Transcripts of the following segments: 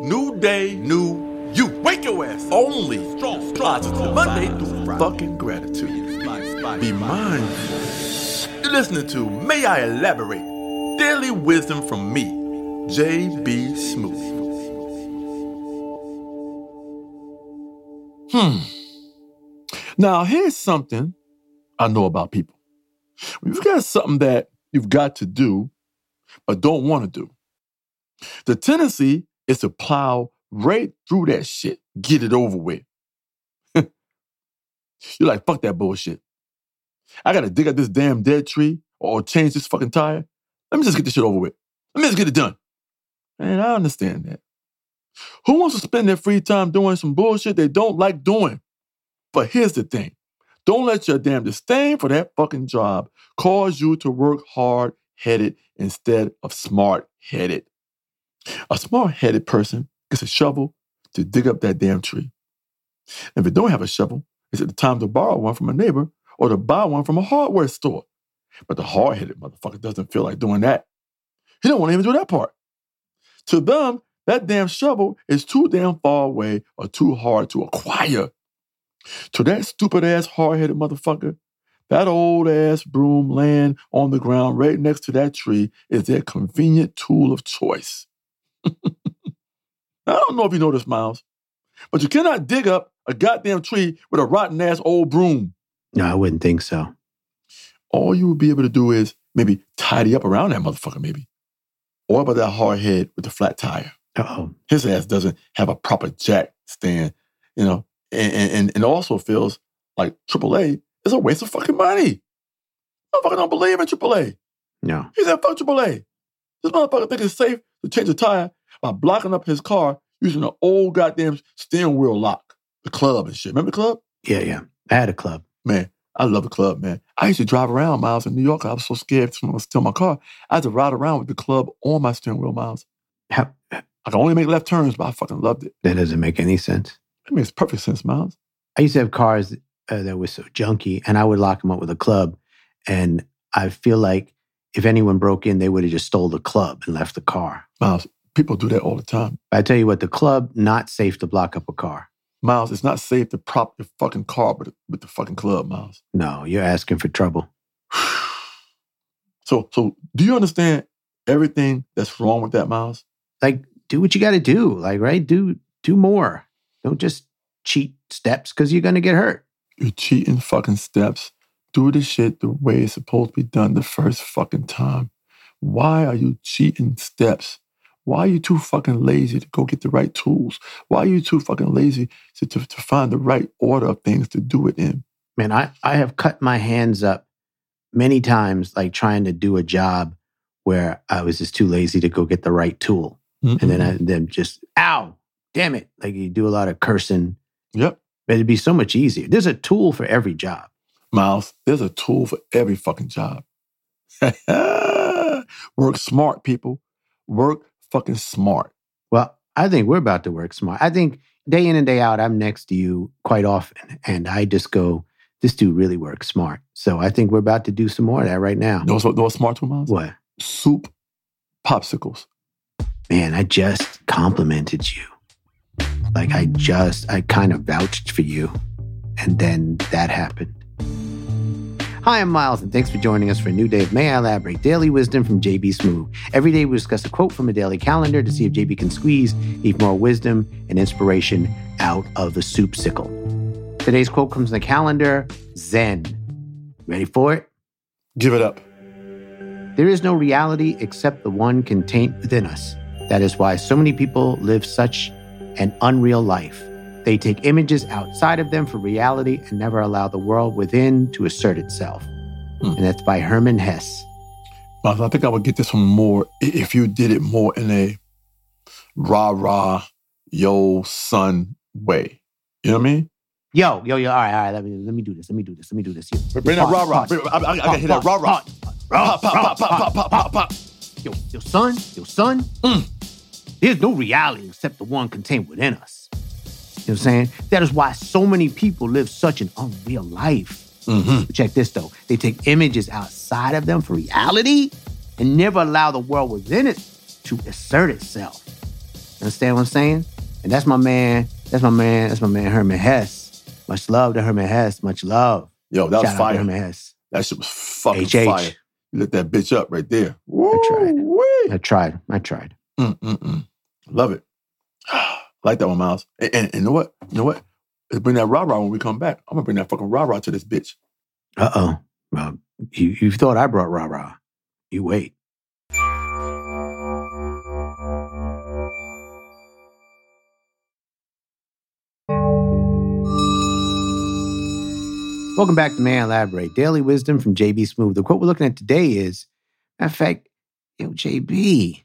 New day, new you. Wake your ass. Only strong positive. Monday through Friday. Fucking gratitude. Be mindful. You're listening to May I Elaborate? Daily wisdom from me, JB Smoove. Hmm. Now, here's something I know about people. When you've got something that you've got to do, but don't want to do, the tendency is to plow right through that shit, get it over with. You're like, fuck that bullshit. I gotta dig up this damn dead tree or change this fucking tire. Let me just get this shit over with. Let me just get it done. And I understand that. Who wants to spend their free time doing some bullshit they don't like doing? But here's the thing don't let your damn disdain for that fucking job cause you to work hard headed instead of smart headed. A smart headed person gets a shovel to dig up that damn tree. If they don't have a shovel, it's at the time to borrow one from a neighbor or to buy one from a hardware store. But the hard headed motherfucker doesn't feel like doing that. He don't want to even do that part. To them, that damn shovel is too damn far away or too hard to acquire. To that stupid ass hard headed motherfucker, that old ass broom laying on the ground right next to that tree is their convenient tool of choice. I don't know if you know this, Miles, but you cannot dig up a goddamn tree with a rotten ass old broom. No, I wouldn't think so. All you would be able to do is maybe tidy up around that motherfucker, maybe. Or about that hard head with the flat tire. oh. His ass doesn't have a proper jack stand, you know, and, and, and also feels like AAA is a waste of fucking money. Motherfucker don't believe in AAA. No. He said, fuck AAA. This motherfucker think it's safe to change a tire by blocking up his car using an old goddamn steering wheel lock, the club and shit. Remember the club? Yeah, yeah. I had a club. Man, I love the club, man. I used to drive around miles in New York. I was so scared someone would steal my car. I had to ride around with the club on my steering wheel miles. How, I could only make left turns, but I fucking loved it. that doesn't make any sense. It makes perfect sense, Miles. I used to have cars uh, that were so junky, and I would lock them up with a club. And I feel like if anyone broke in, they would have just stole the club and left the car. Miles, people do that all the time. I tell you what, the club not safe to block up a car. Miles, it's not safe to prop your fucking car with, with the fucking club, Miles. No, you're asking for trouble. So, so do you understand everything that's wrong with that, Miles? Like, do what you got to do. Like, right? Do do more. Don't just cheat steps because you're gonna get hurt. You're cheating fucking steps. Do the shit the way it's supposed to be done the first fucking time. Why are you cheating steps? Why are you too fucking lazy to go get the right tools? Why are you too fucking lazy to, to, to find the right order of things to do it in? Man, I I have cut my hands up many times, like trying to do a job where I was just too lazy to go get the right tool, and then I then just ow, damn it! Like you do a lot of cursing. Yep. But it'd be so much easier. There's a tool for every job. Miles, there's a tool for every fucking job. Work smart, people. Work fucking smart. Well, I think we're about to work smart. I think day in and day out, I'm next to you quite often, and I just go, "This dude really works smart." So I think we're about to do some more of that right now. Those you know what's smart Miles? What? Soup popsicles. Man, I just complimented you. Like I just, I kind of vouched for you, and then that happened. Hi, I'm Miles, and thanks for joining us for a new day of May I Elaborate Daily Wisdom from JB Smoove. Every day we discuss a quote from a daily calendar to see if JB can squeeze even more wisdom and inspiration out of the soup sickle. Today's quote comes from the calendar Zen. Ready for it? Give it up. There is no reality except the one contained within us. That is why so many people live such an unreal life. They take images outside of them for reality and never allow the world within to assert itself. Hmm. And that's by Hermann Hesse. Miles, I think I would get this one more if you did it more in a rah rah, yo son way. You know what I mean? Yo, yo, yo. All right, all right. Let me let me do this. Let me do this. Let me do this. Here. Bring that rah rah. I, I, I gotta hear that rah rah. Pop, pop, pop, pop, pop, pop, pop. Yo, yo, son, yo, son. Mm. There's no reality except the one contained within us. You know what I'm saying? That is why so many people live such an unreal life. Mm-hmm. Check this though. They take images outside of them for reality and never allow the world within it to assert itself. Understand what I'm saying? And that's my man. That's my man. That's my man Herman Hess. Much love to Herman Hess. Much love. Yo, that was Shout out to fire. Herman Hess. That shit was fucking HH. fire. You lit that bitch up right there. I tried. Woo-wee. I tried. I tried. Mm-mm-mm. Love it. Like that one, Miles. And, and, and you know what? You know what? Let's bring that rah rah when we come back. I'm gonna bring that fucking rah rah to this bitch. Uh oh. Well, you, you thought I brought rah rah. You wait. Welcome back to May I Elaborate. Daily wisdom from JB Smoove. The quote we're looking at today is, matter of fact, yo, JB,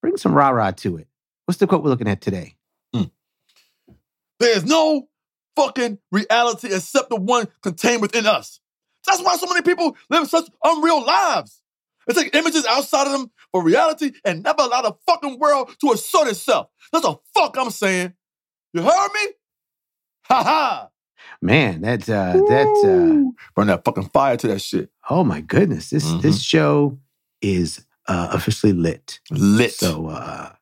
bring some rah rah to it. What's the quote we're looking at today? There's no fucking reality except the one contained within us. That's why so many people live such unreal lives. They take images outside of them for reality and never allow the fucking world to assert itself. That's a fuck I'm saying. You heard me? Ha ha! Man, that's uh that's uh. Burn that fucking fire to that shit. oh my goodness. This Mhm. this show is uh officially lit. Lit. So uh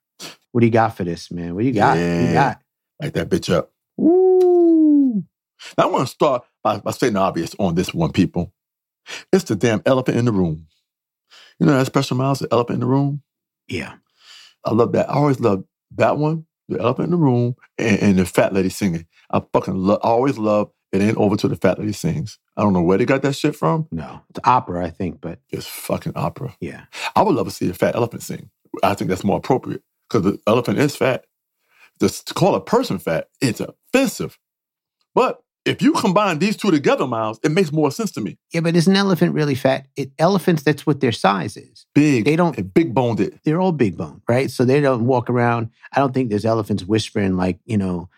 what do you got for this, man? What do you got? What do you got? Light that bitch up. Woo. Now I want to start by, by stating the obvious on this one, people. It's the damn elephant in the room. You know that special miles, the elephant in the room? Yeah. I love that. I always love that one, the elephant in the room, and, and the fat lady singing. I fucking love, I always love it ain't over till the fat lady sings. I don't know where they got that shit from. No. It's opera, I think, but It's fucking opera. yeah. I would love to see a fat elephant sing. I think that's more appropriate because the elephant is fat. To call a person fat, it's offensive. But if you combine these two together, Miles, it makes more sense to me. Yeah, but is an elephant really fat? It, elephants, that's what their size is. Big, They don't- big boned it. They're all big bone, right? So they don't walk around. I don't think there's elephants whispering like, you know,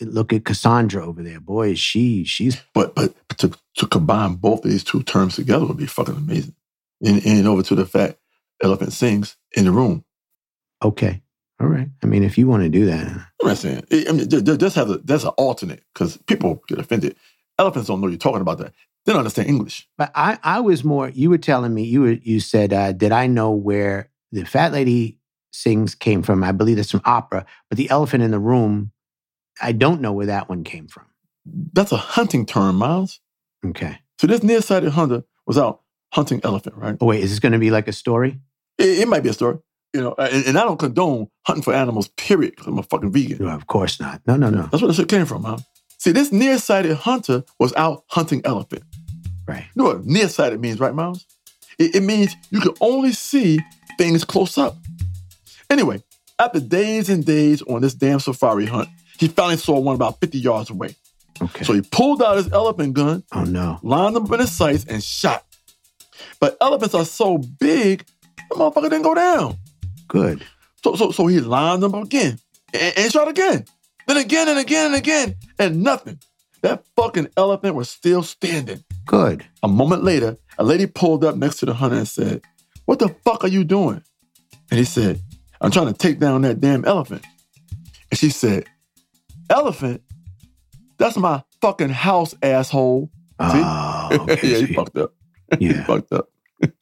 look at Cassandra over there. Boy, is she, she's But but to to combine both of these two terms together would be fucking amazing. And, and over to the fat elephant sings in the room. okay. All right. I mean, if you want to do that, I'm not saying. I mean, ju- ju- just have a that's an alternate because people get offended. Elephants don't know you're talking about that. They don't understand English. But I, I was more. You were telling me. You were. You said, uh, "Did I know where the fat lady sings came from?" I believe that's from opera. But the elephant in the room, I don't know where that one came from. That's a hunting term, Miles. Okay. So this nearsighted hunter was out hunting elephant, right? Oh wait, is this going to be like a story? It, it might be a story, you know. And, and I don't condone hunting for animals. Period. 'cause I'm a fucking vegan. No, of course not. No, no, no. That's where the shit came from, huh? See, this nearsighted hunter was out hunting elephant. Right. You know what nearsighted means, right, Miles? It, it means you can only see things close up. Anyway, after days and days on this damn safari hunt, he finally saw one about 50 yards away. Okay. So he pulled out his elephant gun, oh no. lined them up in his sights, and shot. But elephants are so big, the motherfucker didn't go down. Good. So, so, so he lined them up again and, and shot again. Then again and again and again, and nothing. That fucking elephant was still standing. Good. A moment later, a lady pulled up next to the hunter and said, What the fuck are you doing? And he said, I'm trying to take down that damn elephant. And she said, Elephant? That's my fucking house, asshole. Oh, okay. yeah, you- fucked up. he yeah. fucked up.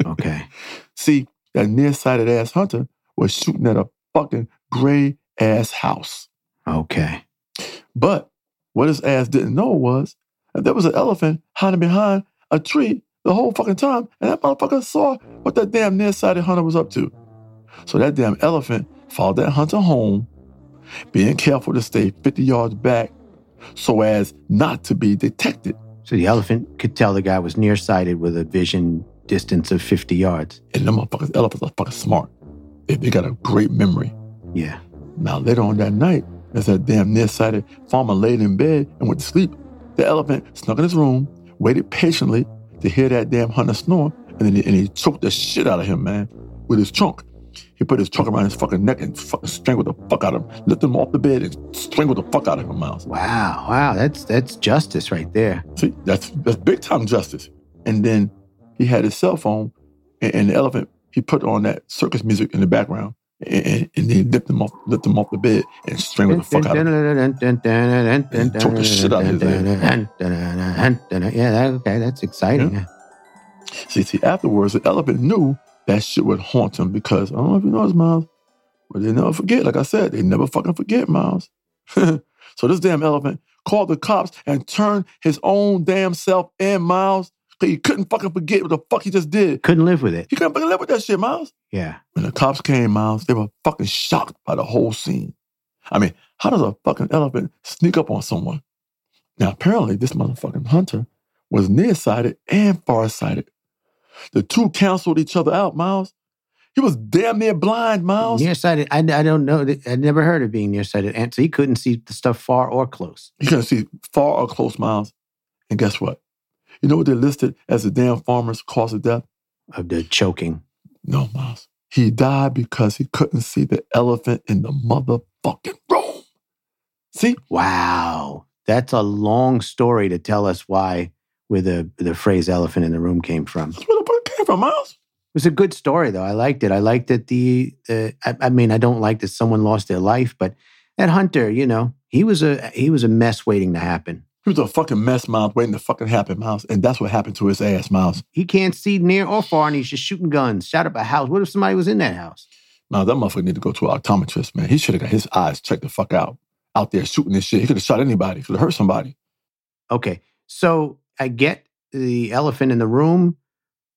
Okay. See, that nearsighted ass hunter was shooting at a fucking gray ass house. Okay. But what his ass didn't know was that there was an elephant hiding behind a tree the whole fucking time, and that motherfucker saw what that damn nearsighted hunter was up to. So that damn elephant followed that hunter home, being careful to stay 50 yards back so as not to be detected. So the elephant could tell the guy was nearsighted with a vision distance of 50 yards. And them motherfuckers, elephants are fucking smart. They, they got a great memory. Yeah. Now, later on that night, as that damn nearsighted farmer laid in bed and went to sleep, the elephant snuck in his room, waited patiently to hear that damn hunter snore, and then he, and he choked the shit out of him, man, with his trunk. he put his trunk around his fucking neck and fucking strangled the fuck out of him. Lifted him off the bed and strangled the fuck out of him, Miles. Wow, wow, that's that's justice right there. See, that's that's big time justice. And then he had his cell phone and, and the elephant, he put on that circus music in the background and, and, then lifted him off him off the bed and strangled the fuck out of him. And took the shit out of his head. Yeah, that, okay, that's exciting. See, see, afterwards, the elephant knew that shit would haunt him because I don't know if you know this, Miles, but they never forget. Like I said, they never fucking forget, Miles. so this damn elephant called the cops and turned his own damn self in, Miles. He couldn't fucking forget what the fuck he just did. Couldn't live with it. He couldn't fucking live with that shit, Miles. Yeah. When the cops came, Miles, they were fucking shocked by the whole scene. I mean, how does a fucking elephant sneak up on someone? Now, apparently, this motherfucking hunter was nearsighted and farsighted. The two canceled each other out, Miles. He was damn near blind, Miles. Nearsighted, I, I don't know. I never heard of being nearsighted. And so he couldn't see the stuff far or close. He couldn't see far or close, Miles. And guess what? You know what they listed as the damn farmer's cause of death? Of the choking. No, Miles. He died because he couldn't see the elephant in the motherfucking room. See? Wow. That's a long story to tell us why where the, the phrase elephant in the room came from. That's where the fuck came from, Miles. It was a good story, though. I liked it. I liked that the, uh, I, I mean, I don't like that someone lost their life, but that hunter, you know, he was a he was a mess waiting to happen. He was a fucking mess, Miles, waiting to fucking happen, Miles. And that's what happened to his ass, Miles. He can't see near or far, and he's just shooting guns, shot up a house. What if somebody was in that house? Miles, that motherfucker need to go to an optometrist, man. He should have got his eyes checked the fuck out. Out there shooting this shit. He could have shot anybody. Could have hurt somebody. Okay, so I get the elephant in the room.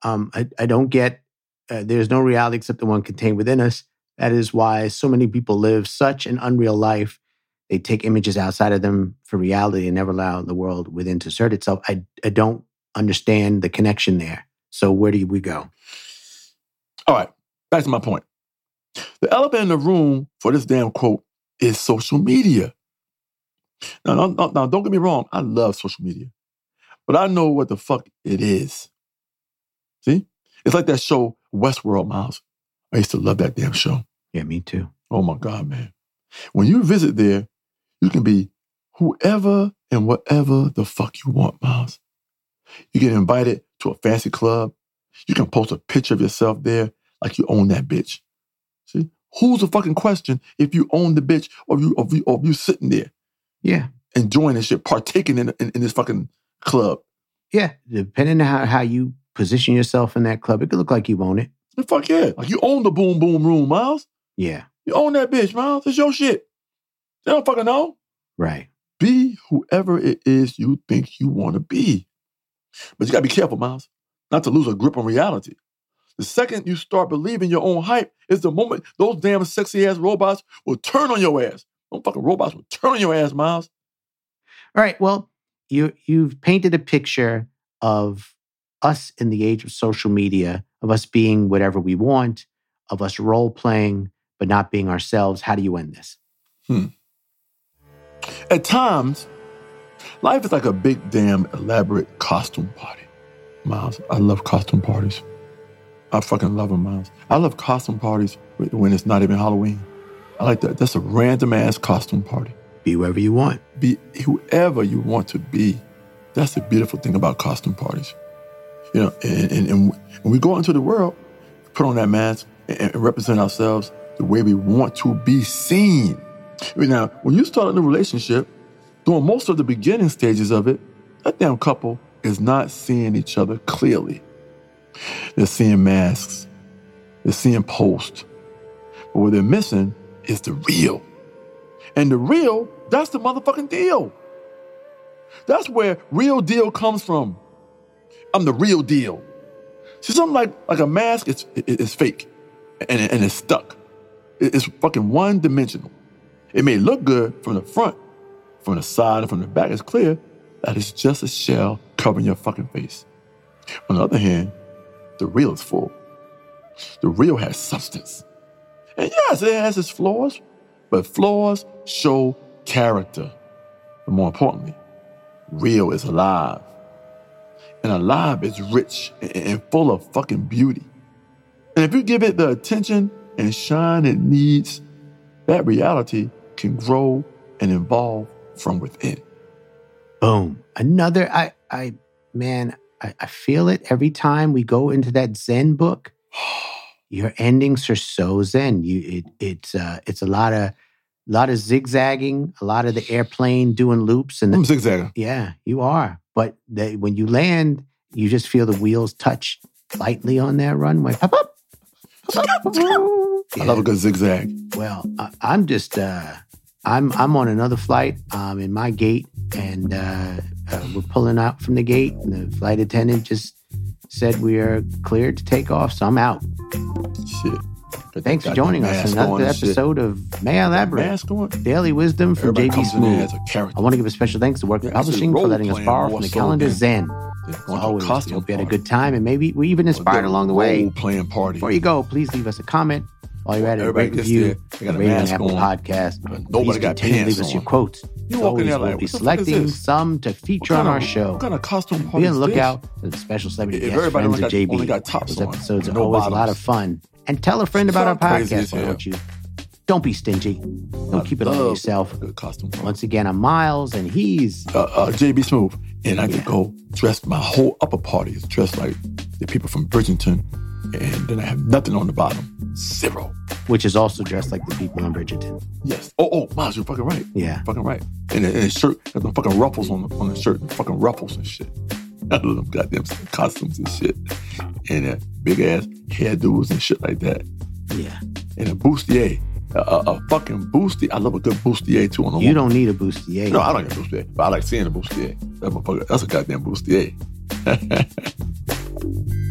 Um, I, I don't get. Uh, there's no reality except the one contained within us. That is why so many people live such an unreal life. They take images outside of them for reality and never allow the world within to assert itself. I, I don't understand the connection there. So where do we go? All right, back to my point. The elephant in the room for this damn quote is social media. Now, now, now, now, don't get me wrong. I love social media, but I know what the fuck it is. See, it's like that show Westworld, Miles. I used to love that damn show. Yeah, me too. Oh my God, man. When you visit there, you can be whoever and whatever the fuck you want, Miles. You get invited to a fancy club. You can post a picture of yourself there like you own that bitch. See? Who's the fucking question if you own the bitch or you or you, or you sitting there Yeah, enjoying this shit, partaking in, in, in this fucking club? yeah. Depending on how, how you position yourself in that club, it could look like you own it. The fuck yeah. Like you own the boom boom room, Miles. Yeah, You own that bitch, Miles. It's your shit. They don't fucking know. right. Be whoever it is you think you want to be. But you gotta be careful, Miles, not to lose a grip on reality. The second you start believing your own hype is the moment those damn sexy ass robots will turn on your ass. Those fucking robots will turn on your ass, Miles. All right. Well, you you've painted a picture of us in the age of social media, of us being whatever we want, of us role playing but not being ourselves. How do you end this? Hmm. At times, life is like a big damn elaborate costume party. Miles, I love costume parties. I fucking love them, Miles. I love costume parties when it's not even Halloween. I like that. That's a random ass costume party. Be whoever you want. Be whoever you want to be. That's the beautiful thing about costume parties. You know, and, and, and when we go out into the world, put on that mask and, and represent ourselves the way we want to be seen. Now, when you start a new relationship, during most of the beginning stages of it, that damn couple is not seeing each other clearly. They're seeing masks, they're seeing posts. But what they're missing is the real. And the real, that's the motherfucking deal. That's where real deal comes from. I'm the real deal. See, something like, like a mask, it's, it- it's fake and, and it's stuck. It's fucking one dimensional. It may look good from the front, from the side, and from the back, it's clear that it's just a shell covering your fucking face. On the other hand, the real is full. The real has substance. And yes, it has its flaws, but flaws show character. But more importantly, real is alive. And alive is rich and full of fucking beauty. And if you give it the attention and shine it needs, that reality can grow and evolve from within. Boom. Another, I, I, man, I, I feel it every time we go into that Zen book. Your endings are so Zen. You, it, it's, uh, it's a lot of, a lot of zigzagging, a lot of the airplane doing loops, and I'm zigzagging. yeah, you are. But they, when you land, you just feel the wheels touch lightly on that runway. Pop up. I love a good zigzag. Well, I, I'm just uh, I'm I'm on another flight. I'm in my gate, and uh, uh, we're pulling out from the gate. And the flight attendant just said we are cleared to take off. So I'm out. Shit. Got Thanks for joining us another and shit. episode of May I Elaborate? Daily wisdom from Everybody JB Smoove. as a character. I want to give a special thanks to Work Yeah, Publishing for letting us borrow from the so calendar Zen. Going always, we hope you had a good time, and maybe we even inspired along the way. Role-playing party. Before you go, please leave us a comment. While you're at it, rate review, there, they got a rating on Apple on. Podcast. Nobody Please got continue to pants leave us your quotes. You walk in always, there we'll be selecting some to feature on our of- show. What kind of costume Be party on the lookout for the special celebrity If guest friends of JB. got tops Those episodes are no always a lot of fun. And tell a friend about our podcast. Why don't you? Don't be stingy. Don't I keep it all to yourself. Costume party. Once again, I'm Miles, and he's uh, uh, JB Smoove, and I Yeah. could go dress. My whole upper party is dressed like the people from Bridgerton, and then I have nothing on the bottom, zero. which is also dressed like the people in Bridgerton. Yes. Oh, oh, Miles, you're fucking right. Yeah. Fucking right. And the, and the shirt got the fucking ruffles on the on the shirt, the fucking ruffles and shit. I love them goddamn costumes and shit, and uh, big ass hairdos and shit like that, Yeah. and a bustier. A, a, a fucking bustier. I love a good bustier too on a You woman. don't need a bustier. No, I don't get a bustier, but I like seeing a bustier. That motherfucker, that's a goddamn bustier.